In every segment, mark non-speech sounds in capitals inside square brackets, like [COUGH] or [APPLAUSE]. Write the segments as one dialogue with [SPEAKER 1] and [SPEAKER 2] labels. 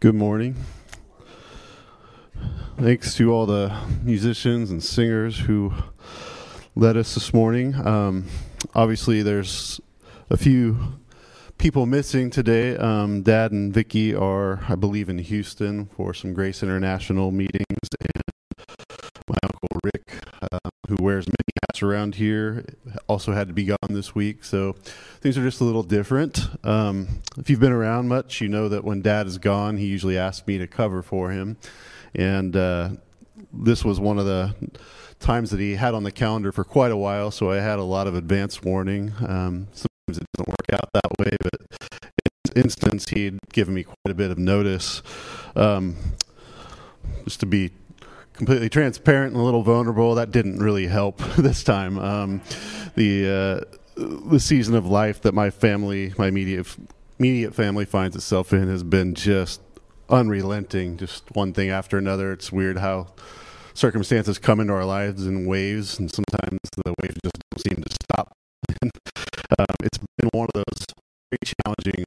[SPEAKER 1] Good morning. Thanks to all the musicians and singers who led us this morning. Um, obviously, there's a few people missing today. Um, Dad and Vicky are, I believe, in Houston for some Grace International meetings, and my uncle Rick, uh, who wears many around here, also had to be gone this week. So things are just a little different. Um, if you've been around much, you know that when Dad is gone, he usually asks me to cover for him, and uh, this was one of the times that he had on the calendar for quite a while. So I had a lot of advance warning. Um, sometimes it doesn't work out that way, but in this instance, he'd given me quite a bit of notice. Um, just to be completely transparent and a little vulnerable. That didn't really help [LAUGHS] this time. Um, the uh, the season of life that my family, my immediate immediate family, finds itself in has been just unrelenting. Just one thing after another. It's weird how circumstances come into our lives in waves, and sometimes the waves just don't seem to stop. [LAUGHS] um, it's been one of those very challenging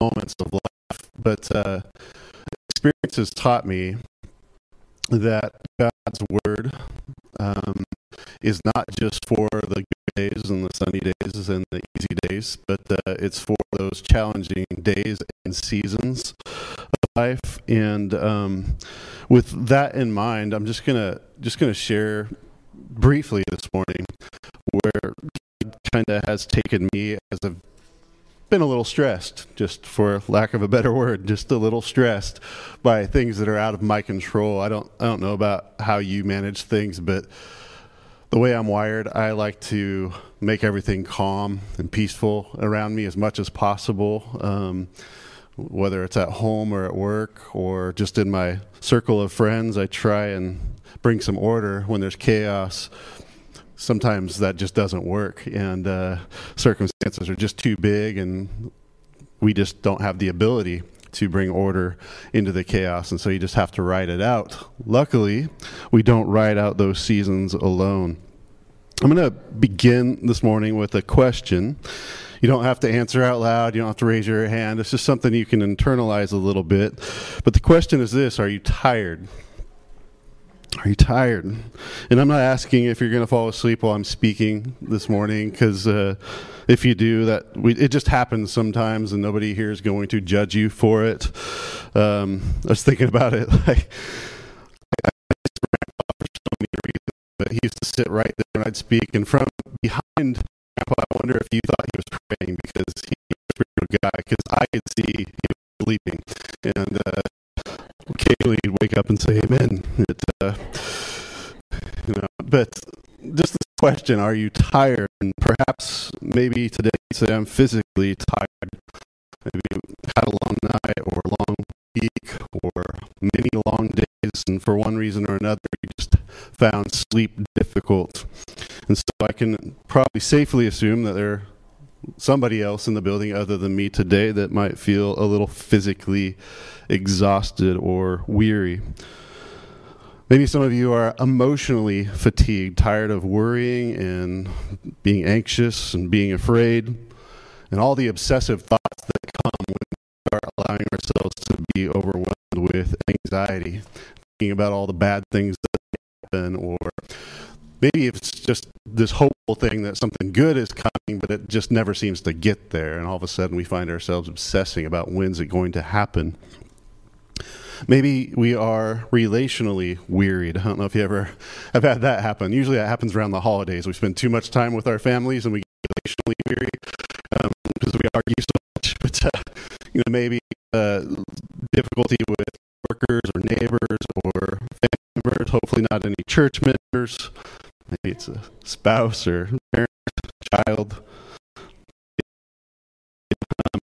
[SPEAKER 1] moments of life, but uh, experience has taught me that God's word um, is not just for the good days and the sunny days and the easy days, but uh, it's for those challenging days and seasons of life. And um, with that in mind, I'm just gonna just gonna share briefly this morning where God kind of has taken me as a been a little stressed, just for lack of a better word, just a little stressed by things that are out of my control. I don't I don't know about how you manage things, but the way I'm wired, I like to make everything calm and peaceful around me as much as possible. Um, whether it's at home or at work or just in my circle of friends, I try and bring some order when there's chaos sometimes that just doesn't work, and uh, circumstances are just too big, and we just don't have the ability to bring order into the chaos, and so you just have to ride it out. Luckily, we don't ride out those seasons alone. I'm going to begin this morning with a question. You don't have to answer out loud. You don't have to raise your hand. It's just something you can internalize a little bit. But the question is this Are you tired? Are you tired? And I'm not asking if you're going to fall asleep while I'm speaking this morning, because uh, if you do, that we, it just happens sometimes, and nobody here is going to judge you for it. Um, I was thinking about it, [LAUGHS] like but he used to sit right there and I'd speak, and from behind I wonder if you thought he was praying because he was a spiritual guy, because I could see he was sleeping, and. Uh, occasionally he'd wake up and say amen. It, uh, you know, but just this question: Are you tired? And perhaps maybe today you say I'm physically tired. Maybe had a long night or a long week or many long days, and for one reason or another, you just found sleep difficult. And so I can probably safely assume that there somebody else in the building other than me today that might feel a little physically exhausted or weary. Maybe some of you are emotionally fatigued, tired of worrying and being anxious and being afraid, and all the obsessive thoughts that come when we start allowing ourselves to be overwhelmed with anxiety, thinking about all the bad things that happen or maybe it's just this hopeful thing that something good is coming, but it just never seems to get there. And all of a sudden, we find ourselves obsessing about when's it going to happen. Maybe we are relationally wearied. I don't know if you ever [LAUGHS] have had that happen. Usually, that happens around the holidays. We spend too much time with our families, and we get relationally weary um, because we argue so much. [LAUGHS] But uh, you know, maybe uh, difficulty with workers or neighbors or family members. Hopefully, not any church members maybe it's a spouse or parent, child. Um,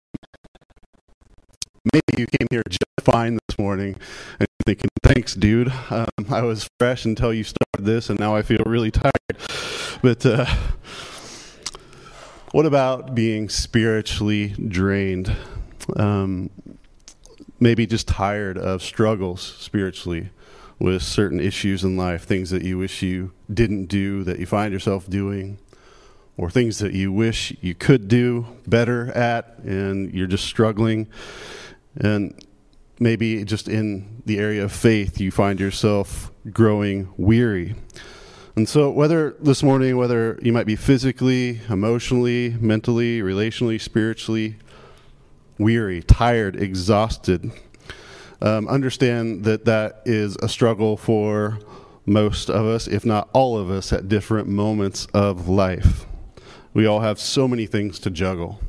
[SPEAKER 1] maybe you came here just fine this morning and thinking, thanks, dude. Um, I was fresh until you started this, and now I feel really tired. But uh, what about being spiritually drained? Um, maybe just tired of struggles spiritually with certain issues in life, things that you wish you didn't do that you find yourself doing, or things that you wish you could do better at and you're just struggling. And maybe just in the area of faith, you find yourself growing weary. And so, whether this morning, whether you might be physically, emotionally, mentally, relationally, spiritually weary, tired, exhausted, um, understand that that is a struggle for most of us, if not all of us, at different moments of life. We all have so many things to juggle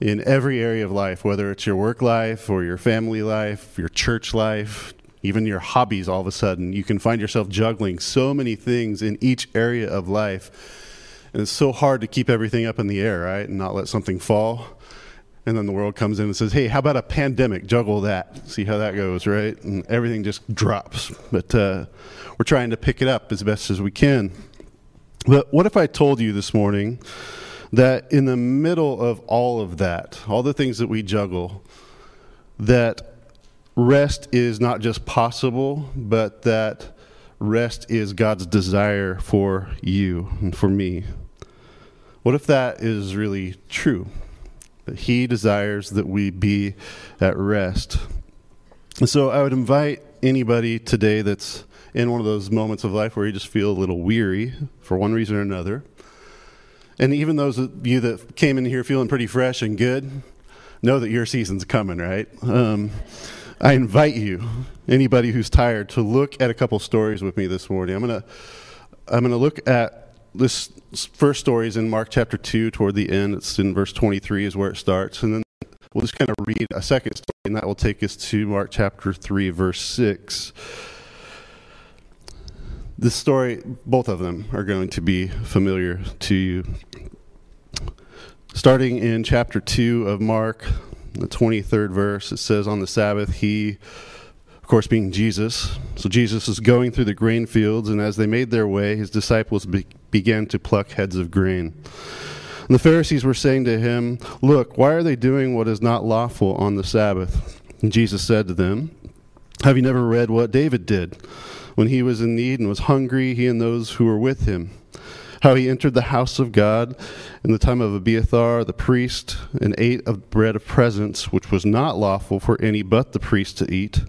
[SPEAKER 1] in every area of life, whether it's your work life or your family life, your church life, even your hobbies, all of a sudden, you can find yourself juggling so many things in each area of life. And it's so hard to keep everything up in the air, right? And not let something fall. And then the world comes in and says, hey, how about a pandemic? Juggle that. See how that goes, right? And everything just drops. But uh, we're trying to pick it up as best as we can. But what if I told you this morning that in the middle of all of that, all the things that we juggle, that rest is not just possible, but that rest is God's desire for you and for me. What if that is really true? That He desires that we be at rest. And so I would invite anybody today that's in one of those moments of life where you just feel a little weary for one reason or another and even those of you that came in here feeling pretty fresh and good, know that your season's coming, right? Um, I invite you, anybody who's tired, to look at a couple stories with me this morning. I'm gonna, I'm gonna look at this first story is in Mark chapter two, toward the end. It's in verse 23 is where it starts, and then we'll just kind of read a second story, and that will take us to Mark chapter three, verse six this story, both of them are going to be familiar to you. Starting in chapter 2 of Mark, the 23rd verse, it says, On the Sabbath, he, of course, being Jesus, so Jesus is going through the grain fields, and as they made their way, his disciples be- began to pluck heads of grain. And the Pharisees were saying to him, Look, why are they doing what is not lawful on the Sabbath? And Jesus said to them, Have you never read what David did? when he was in need and was hungry, he and those who were with him. How he entered the house of God in the time of Abiathar the priest and ate of bread of presence, which was not lawful for any but the priest to eat,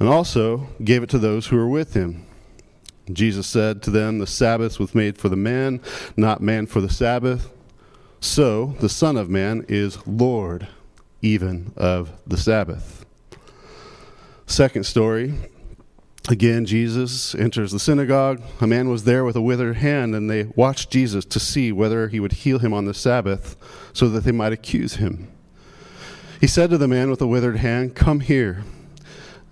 [SPEAKER 1] and also gave it to those who were with him. Jesus said to them, The Sabbath was made for the man, not man for the Sabbath. So the Son of Man is Lord even of the Sabbath. Second story Again, Jesus enters the synagogue. A man was there with a withered hand, and they watched Jesus to see whether he would heal him on the Sabbath so that they might accuse him. He said to the man with the withered hand, Come here.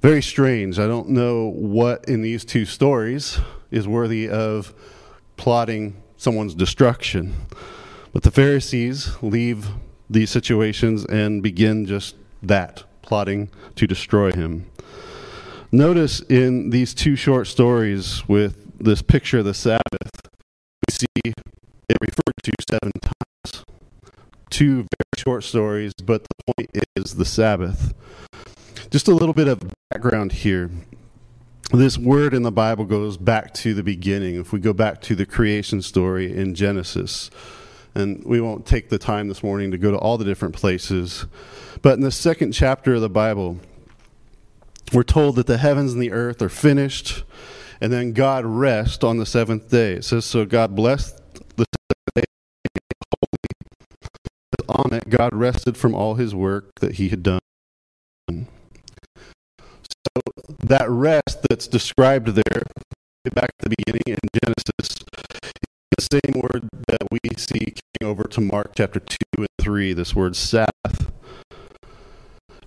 [SPEAKER 1] Very strange. I don't know what in these two stories is worthy of plotting someone's destruction. But the Pharisees leave these situations and begin just that, plotting to destroy him. Notice in these two short stories with this picture of the Sabbath, we see it referred to seven times. Two very short stories, but the point is the Sabbath. Just a little bit of background here. This word in the Bible goes back to the beginning. If we go back to the creation story in Genesis, and we won't take the time this morning to go to all the different places, but in the second chapter of the Bible, we're told that the heavens and the earth are finished, and then God rests on the seventh day. It says, So God blessed the seventh day. On it, God rested from all his work that he had done. So that rest that's described there, back at the beginning in Genesis, is the same word that we see coming over to Mark chapter 2 and 3, this word Sabbath.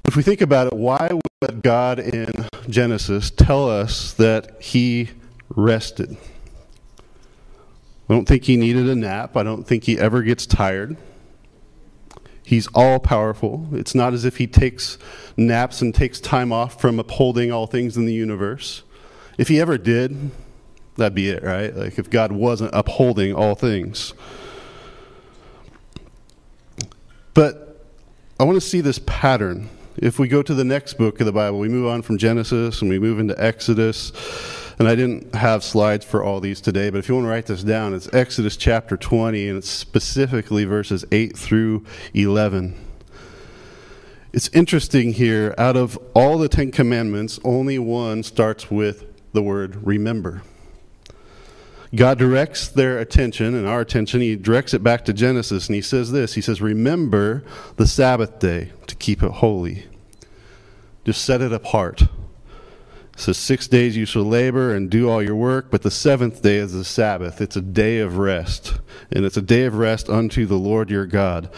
[SPEAKER 1] If we think about it, why would God in Genesis tell us that he rested? I don't think he needed a nap. I don't think he ever gets tired. He's all powerful. It's not as if he takes naps and takes time off from upholding all things in the universe. If he ever did, that'd be it, right? Like if God wasn't upholding all things. But I want to see this pattern. If we go to the next book of the Bible, we move on from Genesis and we move into Exodus. And I didn't have slides for all these today, but if you want to write this down, it's Exodus chapter 20, and it's specifically verses 8 through 11. It's interesting here, out of all the Ten Commandments, only one starts with the word remember. God directs their attention and our attention, He directs it back to Genesis, and He says this He says, Remember the Sabbath day to keep it holy. Just set it apart. So six days you shall labor and do all your work, but the seventh day is the Sabbath. It's a day of rest, and it's a day of rest unto the Lord your God.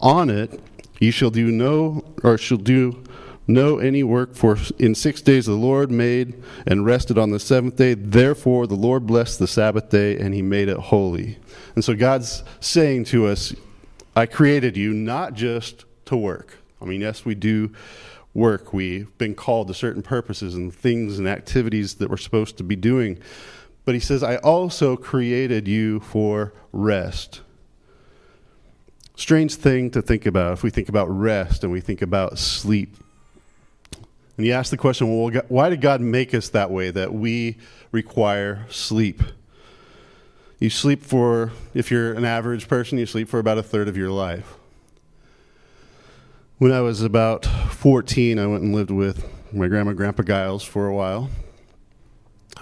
[SPEAKER 1] On it you shall do no, or shall do no any work, for in six days the Lord made and rested on the seventh day. Therefore the Lord blessed the Sabbath day, and he made it holy. And so God's saying to us, I created you not just to work. I mean, yes, we do work. We've been called to certain purposes and things and activities that we're supposed to be doing. But he says, I also created you for rest. Strange thing to think about if we think about rest and we think about sleep. And you ask the question, well, why did God make us that way, that we require sleep? You sleep for, if you're an average person, you sleep for about a third of your life. When I was about 14, I went and lived with my grandma, Grandpa Giles, for a while,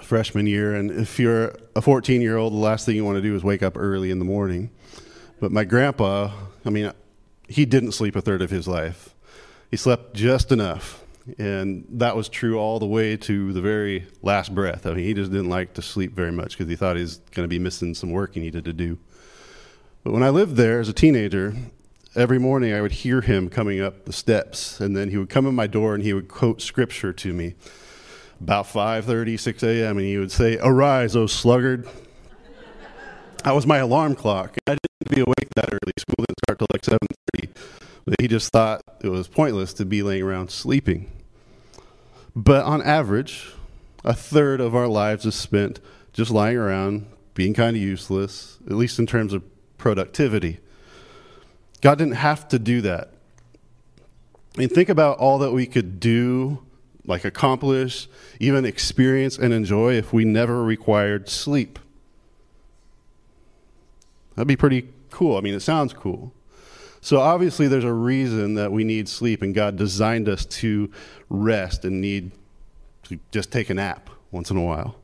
[SPEAKER 1] freshman year. And if you're a 14 year old, the last thing you want to do is wake up early in the morning. But my grandpa, I mean, he didn't sleep a third of his life. He slept just enough. And that was true all the way to the very last breath. I mean, he just didn't like to sleep very much because he thought he was going to be missing some work he needed to do. But when I lived there as a teenager, every morning I would hear him coming up the steps, and then he would come in my door and he would quote scripture to me about 5.30, 6 a.m., and he would say, Arise, O sluggard. that was my alarm clock. I didn't be awake that early. School didn't start till like 7.30. But he just thought it was pointless to be laying around sleeping. But on average, a third of our lives is spent just lying around, being kind of useless, at least in terms of productivity. God didn't have to do that. I mean, think about all that we could do, like accomplish, even experience and enjoy if we never required sleep. That'd be pretty cool. I mean, it sounds cool. So, obviously, there's a reason that we need sleep, and God designed us to rest and need to just take a nap once in a while.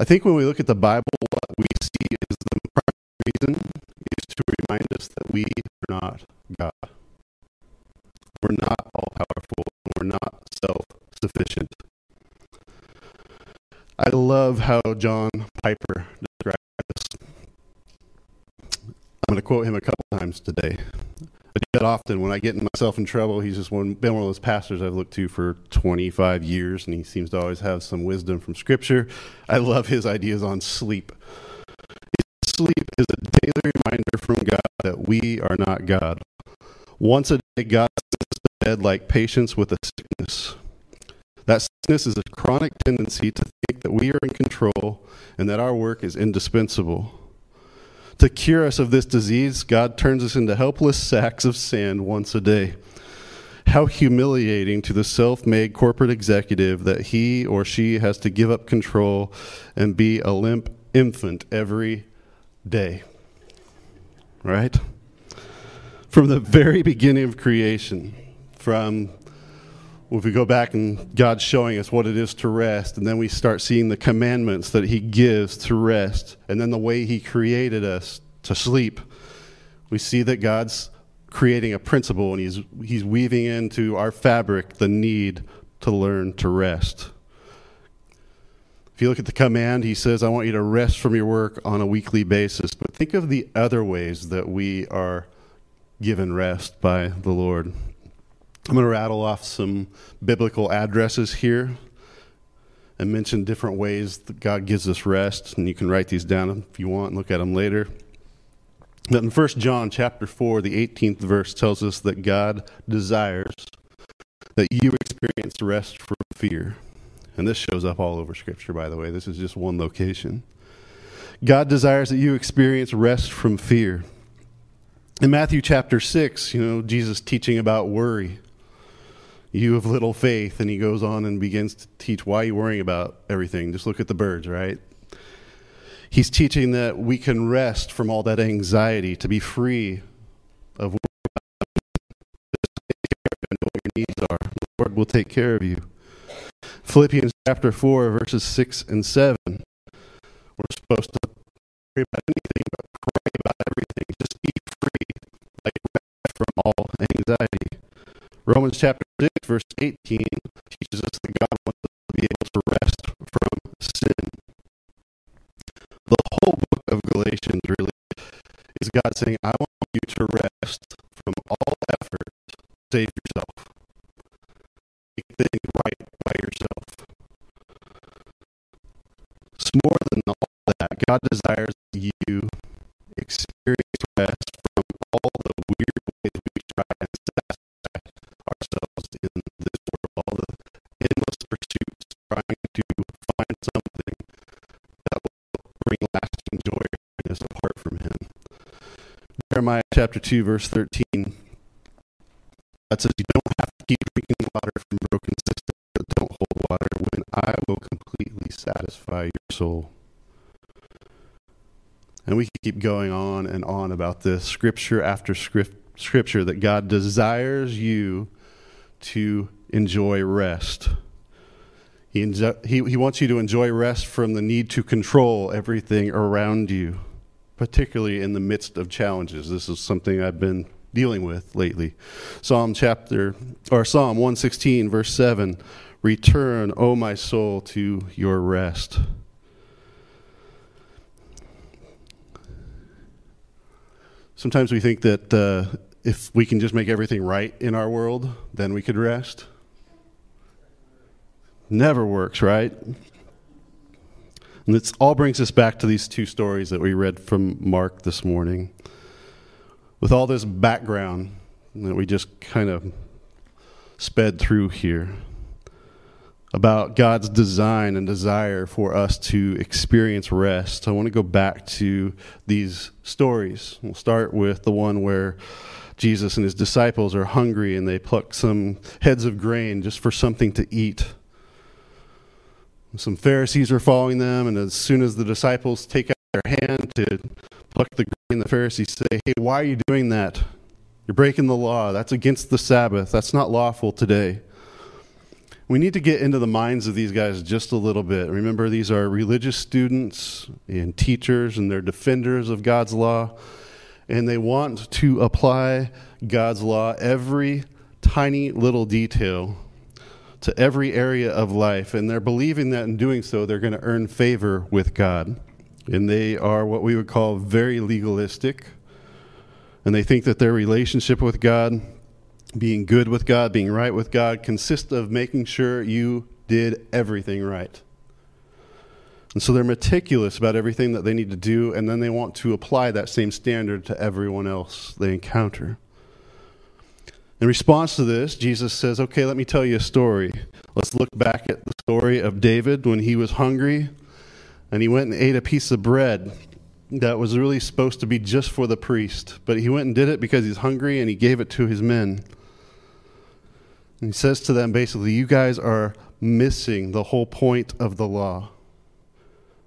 [SPEAKER 1] I think when we look at the Bible, what we see is the primary reason us that we are not God. We're not all powerful. We're not self sufficient. I love how John Piper describes this. I'm going to quote him a couple times today. I do that often when I get myself in trouble. He's just one, been one of those pastors I've looked to for 25 years, and he seems to always have some wisdom from Scripture. I love his ideas on sleep sleep is a daily reminder from God that we are not God. Once a day, God sends us to bed like patients with a sickness. That sickness is a chronic tendency to think that we are in control and that our work is indispensable. To cure us of this disease, God turns us into helpless sacks of sand once a day. How humiliating to the self made corporate executive that he or she has to give up control and be a limp infant every day. Right? From the very beginning of creation, from if we go back and God's showing us what it is to rest, and then we start seeing the commandments that He gives to rest, and then the way He created us to sleep, we see that God's creating a principle and He's, he's weaving into our fabric the need to learn to rest. If you look at the command, he says, I want you to rest from your work on a weekly basis. But think of the other ways that we are given rest by the Lord. I'm going to rattle off some biblical addresses here and mention different ways that God gives us rest. And you can write these down if you want and look at them later. That in 1 John chapter 4, the 18th verse tells us that God desires that you experience rest from fear. And this shows up all over Scripture, by the way. This is just one location. God desires that you experience rest from fear. In Matthew chapter 6, you know, Jesus teaching about worry. You have little faith, and he goes on and begins to teach why you're you worrying about everything? Just look at the birds, right? He's teaching that we can rest from all that anxiety, to be free of what your needs are. The Lord will take care of you. Philippians chapter 4, verses 6 and 7. We're supposed to pray about anything, but pray about everything. Just be free, like from all anxiety. Romans chapter 6, verse 18 teaches us that God wants us to be able to rest from sin. The whole book of Galatians really is God saying, I want you to rest from all effort save yourself. Make things right by yourself. More than all that. God desires you experience rest from all the weird ways we try and satisfy ourselves in this world, all the endless pursuits trying to find something that will bring lasting joy or apart from Him. Jeremiah chapter 2, verse 13. That says, You don't have to keep drinking water from broken systems that don't hold water when I will completely satisfy your soul. And we can keep going on and on about this, scripture after script, scripture, that God desires you to enjoy rest. He, he, he wants you to enjoy rest from the need to control everything around you, particularly in the midst of challenges. This is something I've been dealing with lately. Psalm chapter, or Psalm 116, verse 7 Return, O my soul, to your rest. Sometimes we think that uh, if we can just make everything right in our world, then we could rest. Never works, right? And this all brings us back to these two stories that we read from Mark this morning. With all this background that we just kind of sped through here about God's design and desire for us to experience rest, I want to go back to these stories. We'll start with the one where Jesus and his disciples are hungry and they pluck some heads of grain just for something to eat. Some Pharisees are following them, and as soon as the disciples take out their hand to pluck the grain, the Pharisees say, Hey, why are you doing that? You're breaking the law. That's against the Sabbath. That's not lawful today. We need to get into the minds of these guys just a little bit. Remember, these are religious students and teachers, and they're defenders of God's law, and they want to apply God's law every tiny little detail to every area of life, and they're believing that in doing so, they're going to earn favor with God. And they are what we would call very legalistic, and they think that their relationship with God being good with God, being right with God, consists of making sure you did everything right. And so they're meticulous about everything that they need to do, and then they want to apply that same standard to everyone else they encounter. In response to this, Jesus says, Okay, let me tell you a story. Let's look back at the story of David when he was hungry and he went and ate a piece of bread that was really supposed to be just for the priest, but he went and did it because he's hungry and he gave it to his men. And he says to them basically, You guys are missing the whole point of the law.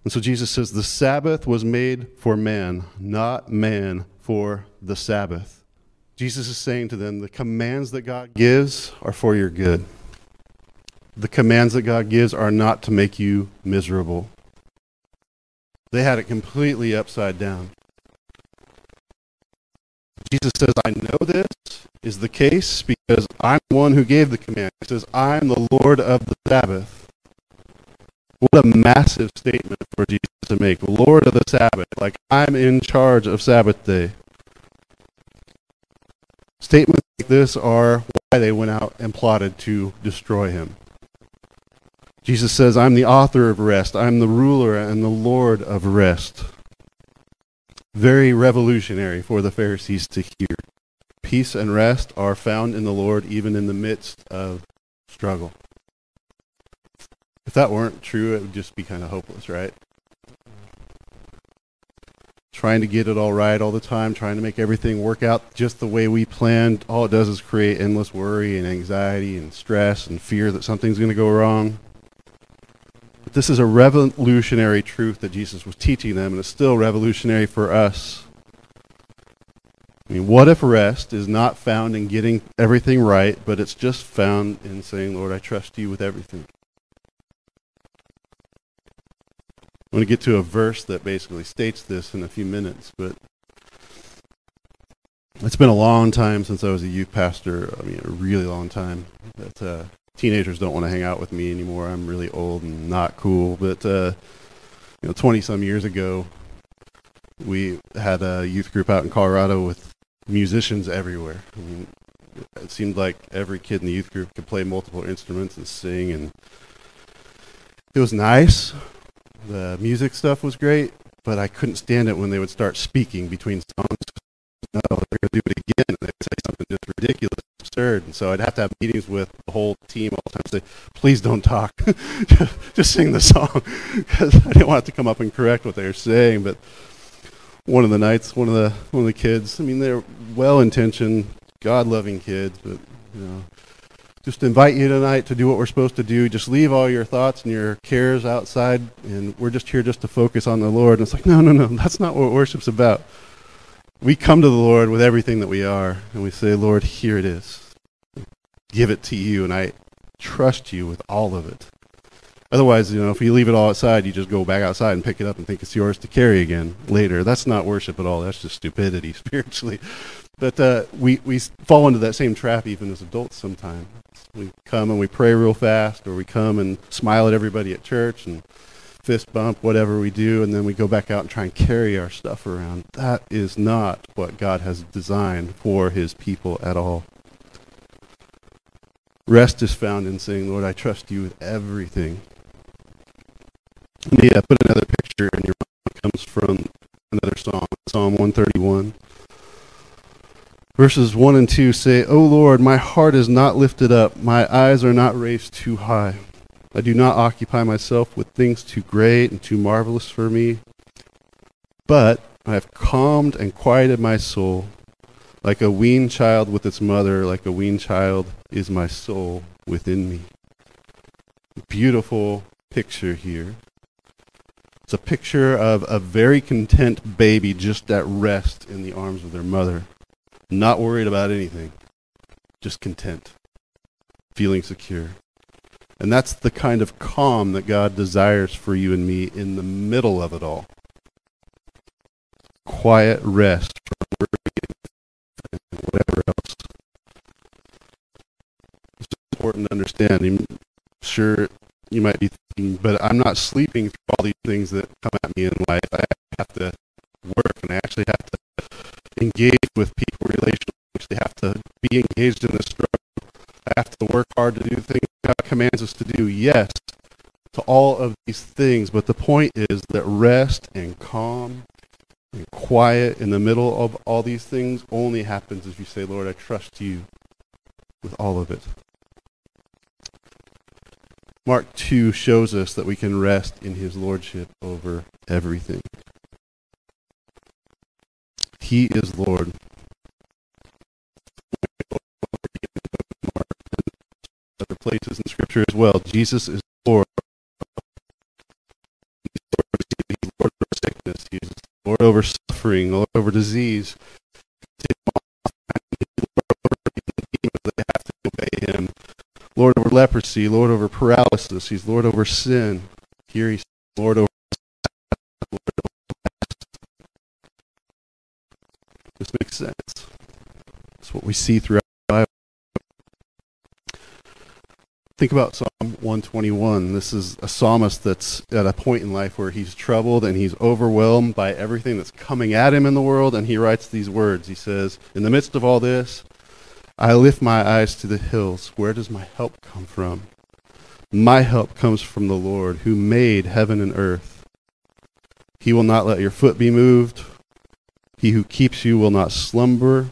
[SPEAKER 1] And so Jesus says, The Sabbath was made for man, not man for the Sabbath. Jesus is saying to them, The commands that God gives are for your good. The commands that God gives are not to make you miserable. They had it completely upside down. Jesus says, I know this is the case because I'm the one who gave the command. He says, I'm the Lord of the Sabbath. What a massive statement for Jesus to make. Lord of the Sabbath. Like, I'm in charge of Sabbath day. Statements like this are why they went out and plotted to destroy him. Jesus says, I'm the author of rest. I'm the ruler and the Lord of rest. Very revolutionary for the Pharisees to hear. Peace and rest are found in the Lord even in the midst of struggle. If that weren't true, it would just be kind of hopeless, right? Trying to get it all right all the time, trying to make everything work out just the way we planned, all it does is create endless worry and anxiety and stress and fear that something's going to go wrong. But this is a revolutionary truth that Jesus was teaching them, and it's still revolutionary for us. I mean, what if rest is not found in getting everything right, but it's just found in saying, Lord, I trust you with everything? I'm going to get to a verse that basically states this in a few minutes, but it's been a long time since I was a youth pastor. I mean, a really long time. That uh, teenagers don't want to hang out with me anymore. I'm really old and not cool. But uh, you know, 20 some years ago, we had a youth group out in Colorado with musicians everywhere. I mean, it seemed like every kid in the youth group could play multiple instruments and sing, and it was nice. The music stuff was great, but I couldn't stand it when they would start speaking between songs. No, they're going to do it again. They'd say something just ridiculous absurd. And so I'd have to have meetings with the whole team all the time. Say, please don't talk, [LAUGHS] just sing the song, [LAUGHS] because I didn't want to come up and correct what they were saying. But one of the nights, one of the one of the kids, I mean, they're well-intentioned, God-loving kids, but you know, just invite you tonight to do what we're supposed to do. Just leave all your thoughts and your cares outside, and we're just here just to focus on the Lord. And it's like, no, no, no, that's not what worship's about we come to the Lord with everything that we are, and we say, Lord, here it is. Give it to you, and I trust you with all of it. Otherwise, you know, if you leave it all outside, you just go back outside and pick it up and think it's yours to carry again later. That's not worship at all. That's just stupidity [LAUGHS] spiritually. But uh, we, we fall into that same trap even as adults sometimes. We come and we pray real fast, or we come and smile at everybody at church and fist bump, whatever we do, and then we go back out and try and carry our stuff around. That is not what God has designed for his people at all. Rest is found in saying, Lord, I trust you with everything. Yeah, put another picture in your mind. It comes from another psalm, Psalm 131. Verses 1 and 2 say, O Lord, my heart is not lifted up, my eyes are not raised too high. I do not occupy myself with things too great and too marvelous for me, but I have calmed and quieted my soul. Like a weaned child with its mother, like a weaned child is my soul within me. Beautiful picture here. It's a picture of a very content baby just at rest in the arms of their mother, not worried about anything, just content, feeling secure. And that's the kind of calm that God desires for you and me in the middle of it all. Quiet rest from worry and whatever else. It's important to understand. I'm sure you might be thinking, but I'm not sleeping through all these things that come at me in life. I have to work and I actually have to engage with people relationally. I have to be engaged in this struggle. I have to work hard to do things God commands us to do. Yes, to all of these things. But the point is that rest and calm and quiet in the middle of all these things only happens if you say, Lord, I trust you with all of it. Mark 2 shows us that we can rest in his lordship over everything. He is Lord. Places in Scripture as well. Jesus is Lord. He's Lord over sickness. He's Lord over suffering, Lord over disease. They have to obey him. Lord over leprosy, Lord over paralysis. He's Lord over sin. Here he's Lord over. This makes sense. It's what we see throughout the Bible. Think about Psalm 121. This is a psalmist that's at a point in life where he's troubled and he's overwhelmed by everything that's coming at him in the world, and he writes these words. He says, In the midst of all this, I lift my eyes to the hills. Where does my help come from? My help comes from the Lord who made heaven and earth. He will not let your foot be moved. He who keeps you will not slumber.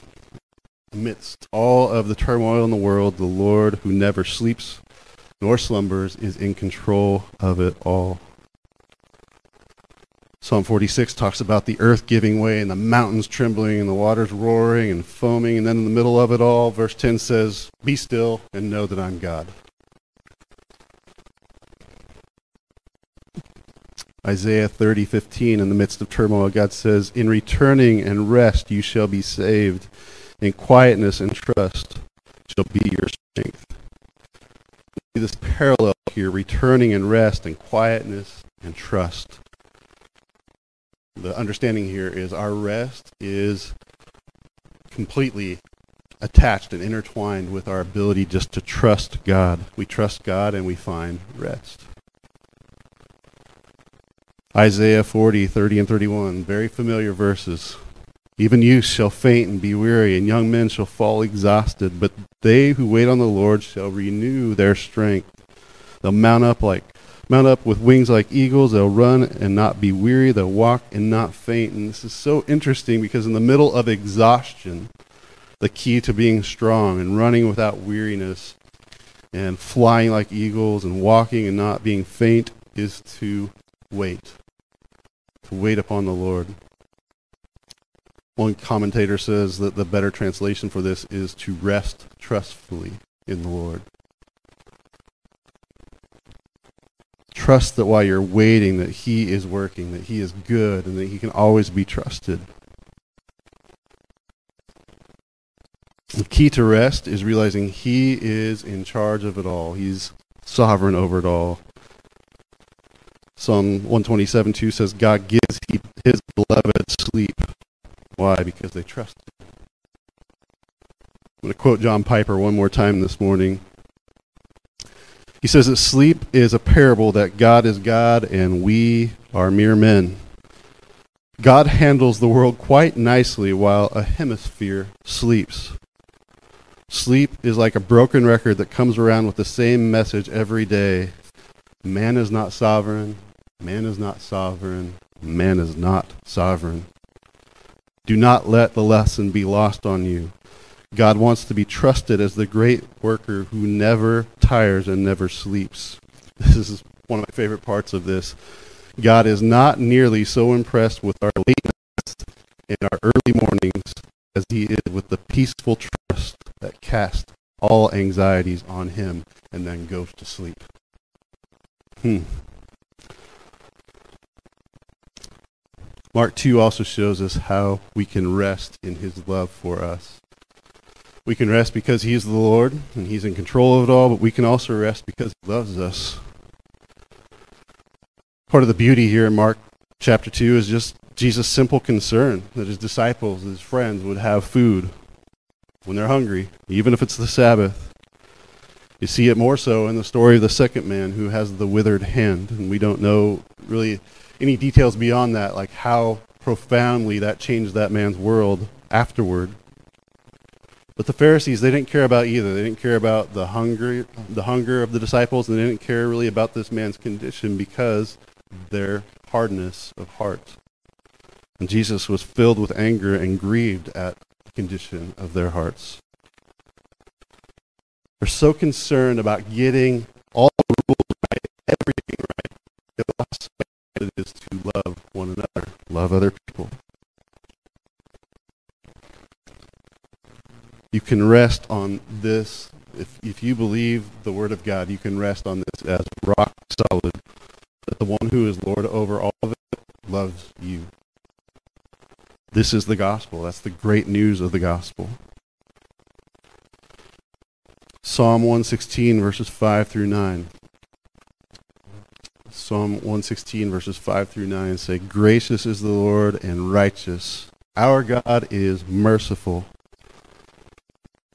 [SPEAKER 1] Amidst all of the turmoil in the world, the Lord, who never sleeps nor slumbers, is in control of it all. Psalm 46 talks about the earth giving way and the mountains trembling and the waters roaring and foaming. And then in the middle of it all, verse 10 says, Be still and know that I'm God. Isaiah 30:15 in the midst of turmoil God says in returning and rest you shall be saved in quietness and trust shall be your strength. See this parallel here returning and rest and quietness and trust. The understanding here is our rest is completely attached and intertwined with our ability just to trust God. We trust God and we find rest. Isaiah 40, 30, and 31, very familiar verses. Even youth shall faint and be weary, and young men shall fall exhausted. But they who wait on the Lord shall renew their strength. They'll mount up like mount up with wings like eagles. They'll run and not be weary. They'll walk and not faint. And this is so interesting because in the middle of exhaustion, the key to being strong and running without weariness and flying like eagles and walking and not being faint is to wait to wait upon the Lord. One commentator says that the better translation for this is to rest trustfully in the Lord. Trust that while you're waiting that he is working, that he is good, and that he can always be trusted. The key to rest is realizing he is in charge of it all. He's sovereign over it all. Psalm 127 2 says, God gives his beloved sleep. Why? Because they trust him. I'm going to quote John Piper one more time this morning. He says that sleep is a parable that God is God and we are mere men. God handles the world quite nicely while a hemisphere sleeps. Sleep is like a broken record that comes around with the same message every day. Man is not sovereign. Man is not sovereign. Man is not sovereign. Do not let the lesson be lost on you. God wants to be trusted as the great worker who never tires and never sleeps. [LAUGHS] This is one of my favorite parts of this. God is not nearly so impressed with our late nights and our early mornings as he is with the peaceful trust that casts all anxieties on him and then goes to sleep. Hmm. Mark 2 also shows us how we can rest in his love for us. We can rest because he is the Lord and he's in control of it all, but we can also rest because he loves us. Part of the beauty here in Mark chapter 2 is just Jesus' simple concern that his disciples, his friends, would have food when they're hungry, even if it's the Sabbath. You see it more so in the story of the second man who has the withered hand, and we don't know really any details beyond that, like how profoundly that changed that man's world afterward. But the Pharisees, they didn't care about either. They didn't care about the hunger, the hunger of the disciples, and they didn't care really about this man's condition because their hardness of heart. And Jesus was filled with anger and grieved at the condition of their hearts. They're so concerned about getting all the rules right, everything it is to love one another, love other people. You can rest on this. If, if you believe the Word of God, you can rest on this as rock solid that the one who is Lord over all of it loves you. This is the gospel. That's the great news of the gospel. Psalm 116, verses 5 through 9. Psalm 116, verses 5 through 9 say, Gracious is the Lord and righteous. Our God is merciful.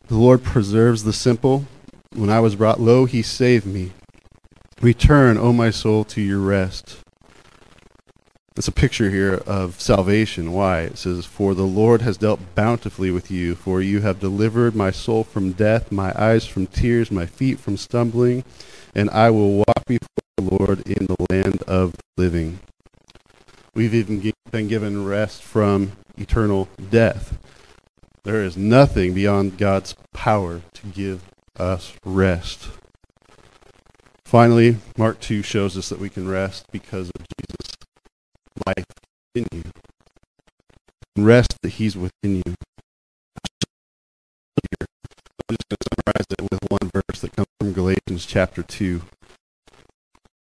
[SPEAKER 1] The Lord preserves the simple. When I was brought low, he saved me. Return, O my soul, to your rest. It's a picture here of salvation. Why? It says, For the Lord has dealt bountifully with you, for you have delivered my soul from death, my eyes from tears, my feet from stumbling, and I will walk before the Lord in the land of the living. We've even been given rest from eternal death. There is nothing beyond God's power to give us rest. Finally, Mark 2 shows us that we can rest because of Jesus' life in you. Rest that He's within you. I'm just going to summarize it with one verse that comes from Galatians chapter 2.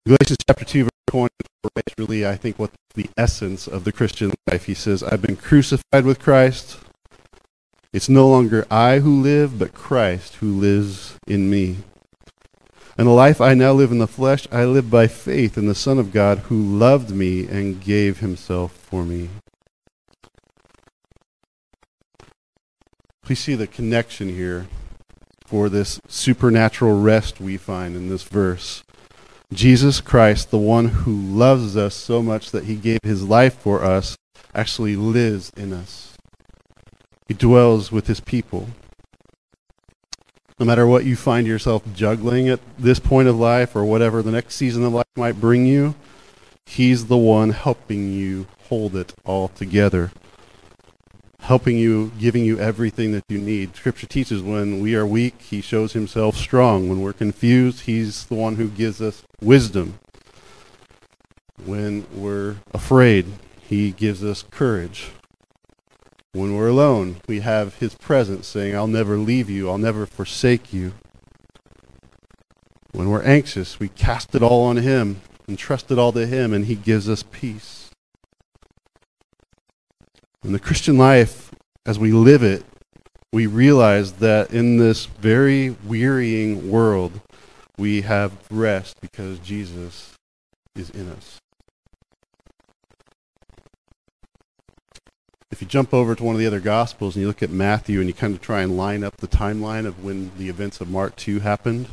[SPEAKER 1] Galatians chapter 2, verse 20 is really, I think, what the essence of the Christian life. He says, I've been crucified with Christ. It's no longer I who live, but Christ who lives in me. And the life I now live in the flesh, I live by faith in the Son of God who loved me and gave himself for me. Please see the connection here for this supernatural rest we find in this verse. Jesus Christ, the one who loves us so much that he gave his life for us, actually lives in us. He dwells with his people. No matter what you find yourself juggling at this point of life or whatever the next season of life might bring you, he's the one helping you hold it all together. Helping you, giving you everything that you need. Scripture teaches when we are weak, he shows himself strong. When we're confused, he's the one who gives us wisdom. When we're afraid, he gives us courage. When we're alone, we have his presence saying, I'll never leave you, I'll never forsake you. When we're anxious, we cast it all on him and trust it all to him, and he gives us peace. In the Christian life, as we live it, we realize that in this very wearying world, we have rest because Jesus is in us. if you jump over to one of the other gospels and you look at Matthew and you kind of try and line up the timeline of when the events of Mark 2 happened,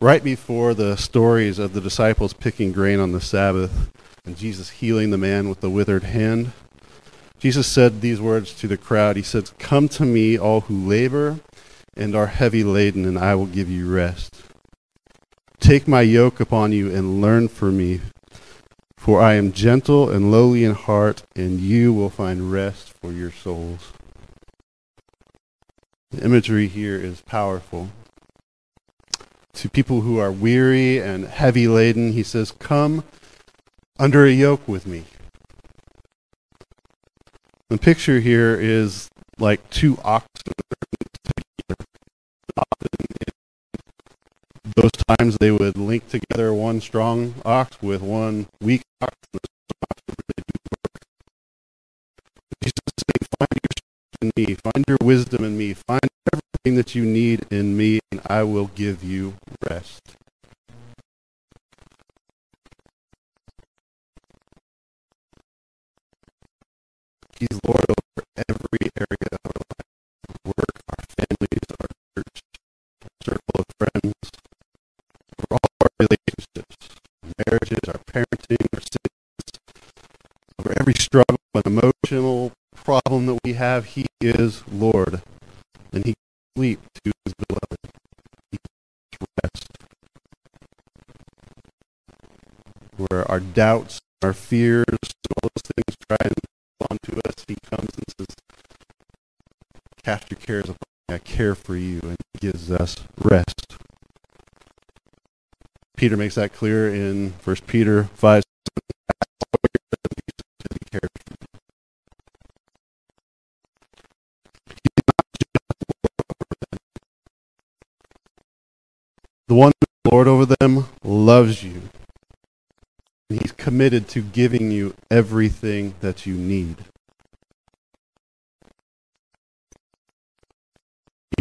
[SPEAKER 1] right before the stories of the disciples picking grain on the Sabbath and Jesus healing the man with the withered hand, Jesus said these words to the crowd. He said, Come to me, all who labor and are heavy laden, and I will give you rest. Take my yoke upon you and learn from me, for I am gentle and lowly in heart, and you will find rest for your souls. The imagery here is powerful. To people who are weary and heavy laden, he says, Come under a yoke with me. The picture here is like two oxen those times they would link together one strong ox with one weak ox. Jesus saying, find your in me, find your wisdom in me, find everything that you need in me, and I will give you rest. He's Lord over every area of our life, our work, our families, our church, our circle of friends, over all our relationships, our marriages, our parenting, our sins, over every struggle and emotional problem that we have, He is Lord. And He sleep to His beloved. He rest. Where our doubts, our fears, all those things try and onto He comes and says, Cast your cares upon me. I care for you, and gives us rest. Peter makes that clear in 1 Peter 5. The one Lord over them loves you. And he's committed to giving you everything that you need.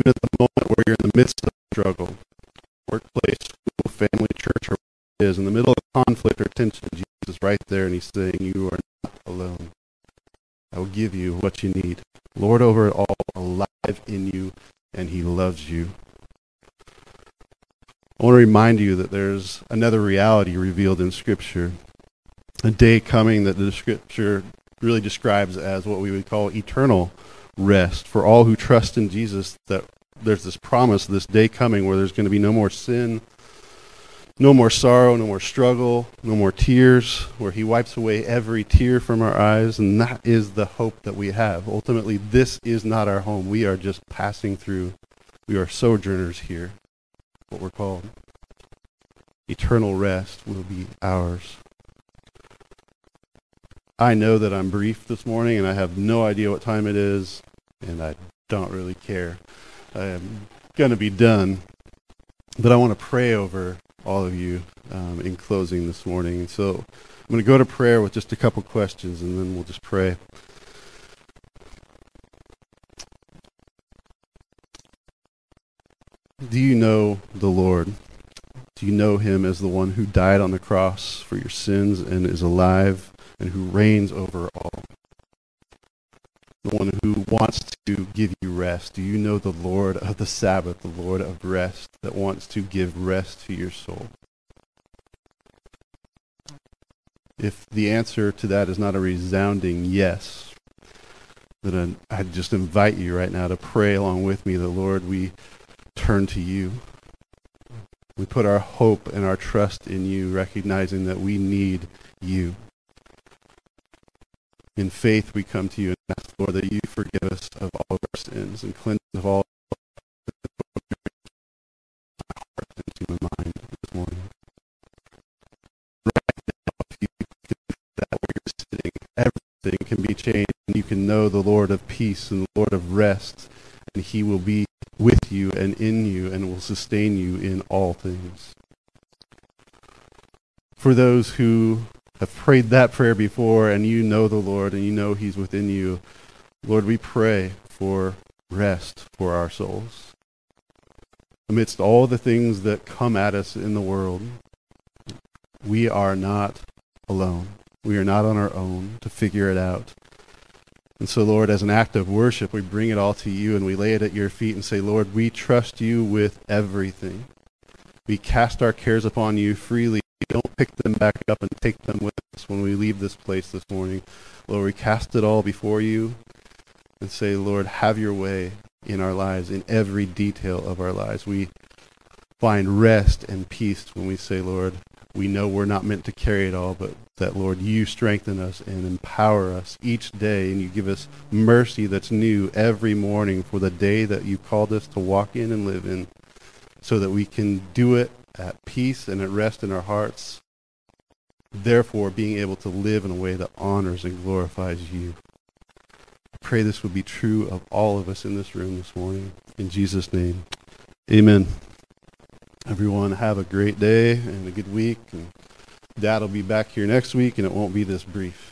[SPEAKER 1] Even at the moment where you're in the midst of struggle, workplace, school, family, church, or what it is, in the middle of conflict or tension, Jesus is right there and he's saying, You are not alone. I will give you what you need. Lord over it all, alive in you, and he loves you. I want to remind you that there's another reality revealed in Scripture. A day coming that the Scripture really describes as what we would call eternal rest for all who trust in Jesus. That there's this promise, this day coming where there's going to be no more sin, no more sorrow, no more struggle, no more tears, where He wipes away every tear from our eyes. And that is the hope that we have. Ultimately, this is not our home. We are just passing through. We are sojourners here, what we're called. Eternal rest will be ours. I know that I'm brief this morning and I have no idea what time it is, and I don't really care. I am going to be done. But I want to pray over all of you um, in closing this morning. So I'm going to go to prayer with just a couple questions, and then we'll just pray. Do you know the Lord? Do you know him as the one who died on the cross for your sins and is alive and who reigns over all? The one who wants to give you rest. Do you know the Lord of the Sabbath, the Lord of rest that wants to give rest to your soul? If the answer to that is not a resounding yes, then I just invite you right now to pray along with me. The Lord, we turn to you. We put our hope and our trust in you, recognizing that we need you. In faith, we come to you and ask, Lord, that you forgive us of all of our sins and cleanse us of all heart and my mind this morning. Right now, if you can that where you're sitting, everything can be changed, and you can know the Lord of peace and the Lord of rest, and He will be with you and in you and will sustain you in all things. For those who have prayed that prayer before and you know the Lord and you know He's within you, Lord, we pray for rest for our souls. Amidst all the things that come at us in the world, we are not alone. We are not on our own to figure it out. And so, Lord, as an act of worship, we bring it all to you and we lay it at your feet and say, Lord, we trust you with everything. We cast our cares upon you freely don't pick them back up and take them with us when we leave this place this morning. Lord, we cast it all before you and say, Lord, have your way in our lives, in every detail of our lives. We find rest and peace when we say, Lord, we know we're not meant to carry it all, but that, Lord, you strengthen us and empower us each day, and you give us mercy that's new every morning for the day that you called us to walk in and live in, so that we can do it at peace and at rest in our hearts, therefore being able to live in a way that honors and glorifies you. I pray this would be true of all of us in this room this morning. In Jesus' name, amen. Everyone have a great day and a good week. And Dad will be back here next week, and it won't be this brief.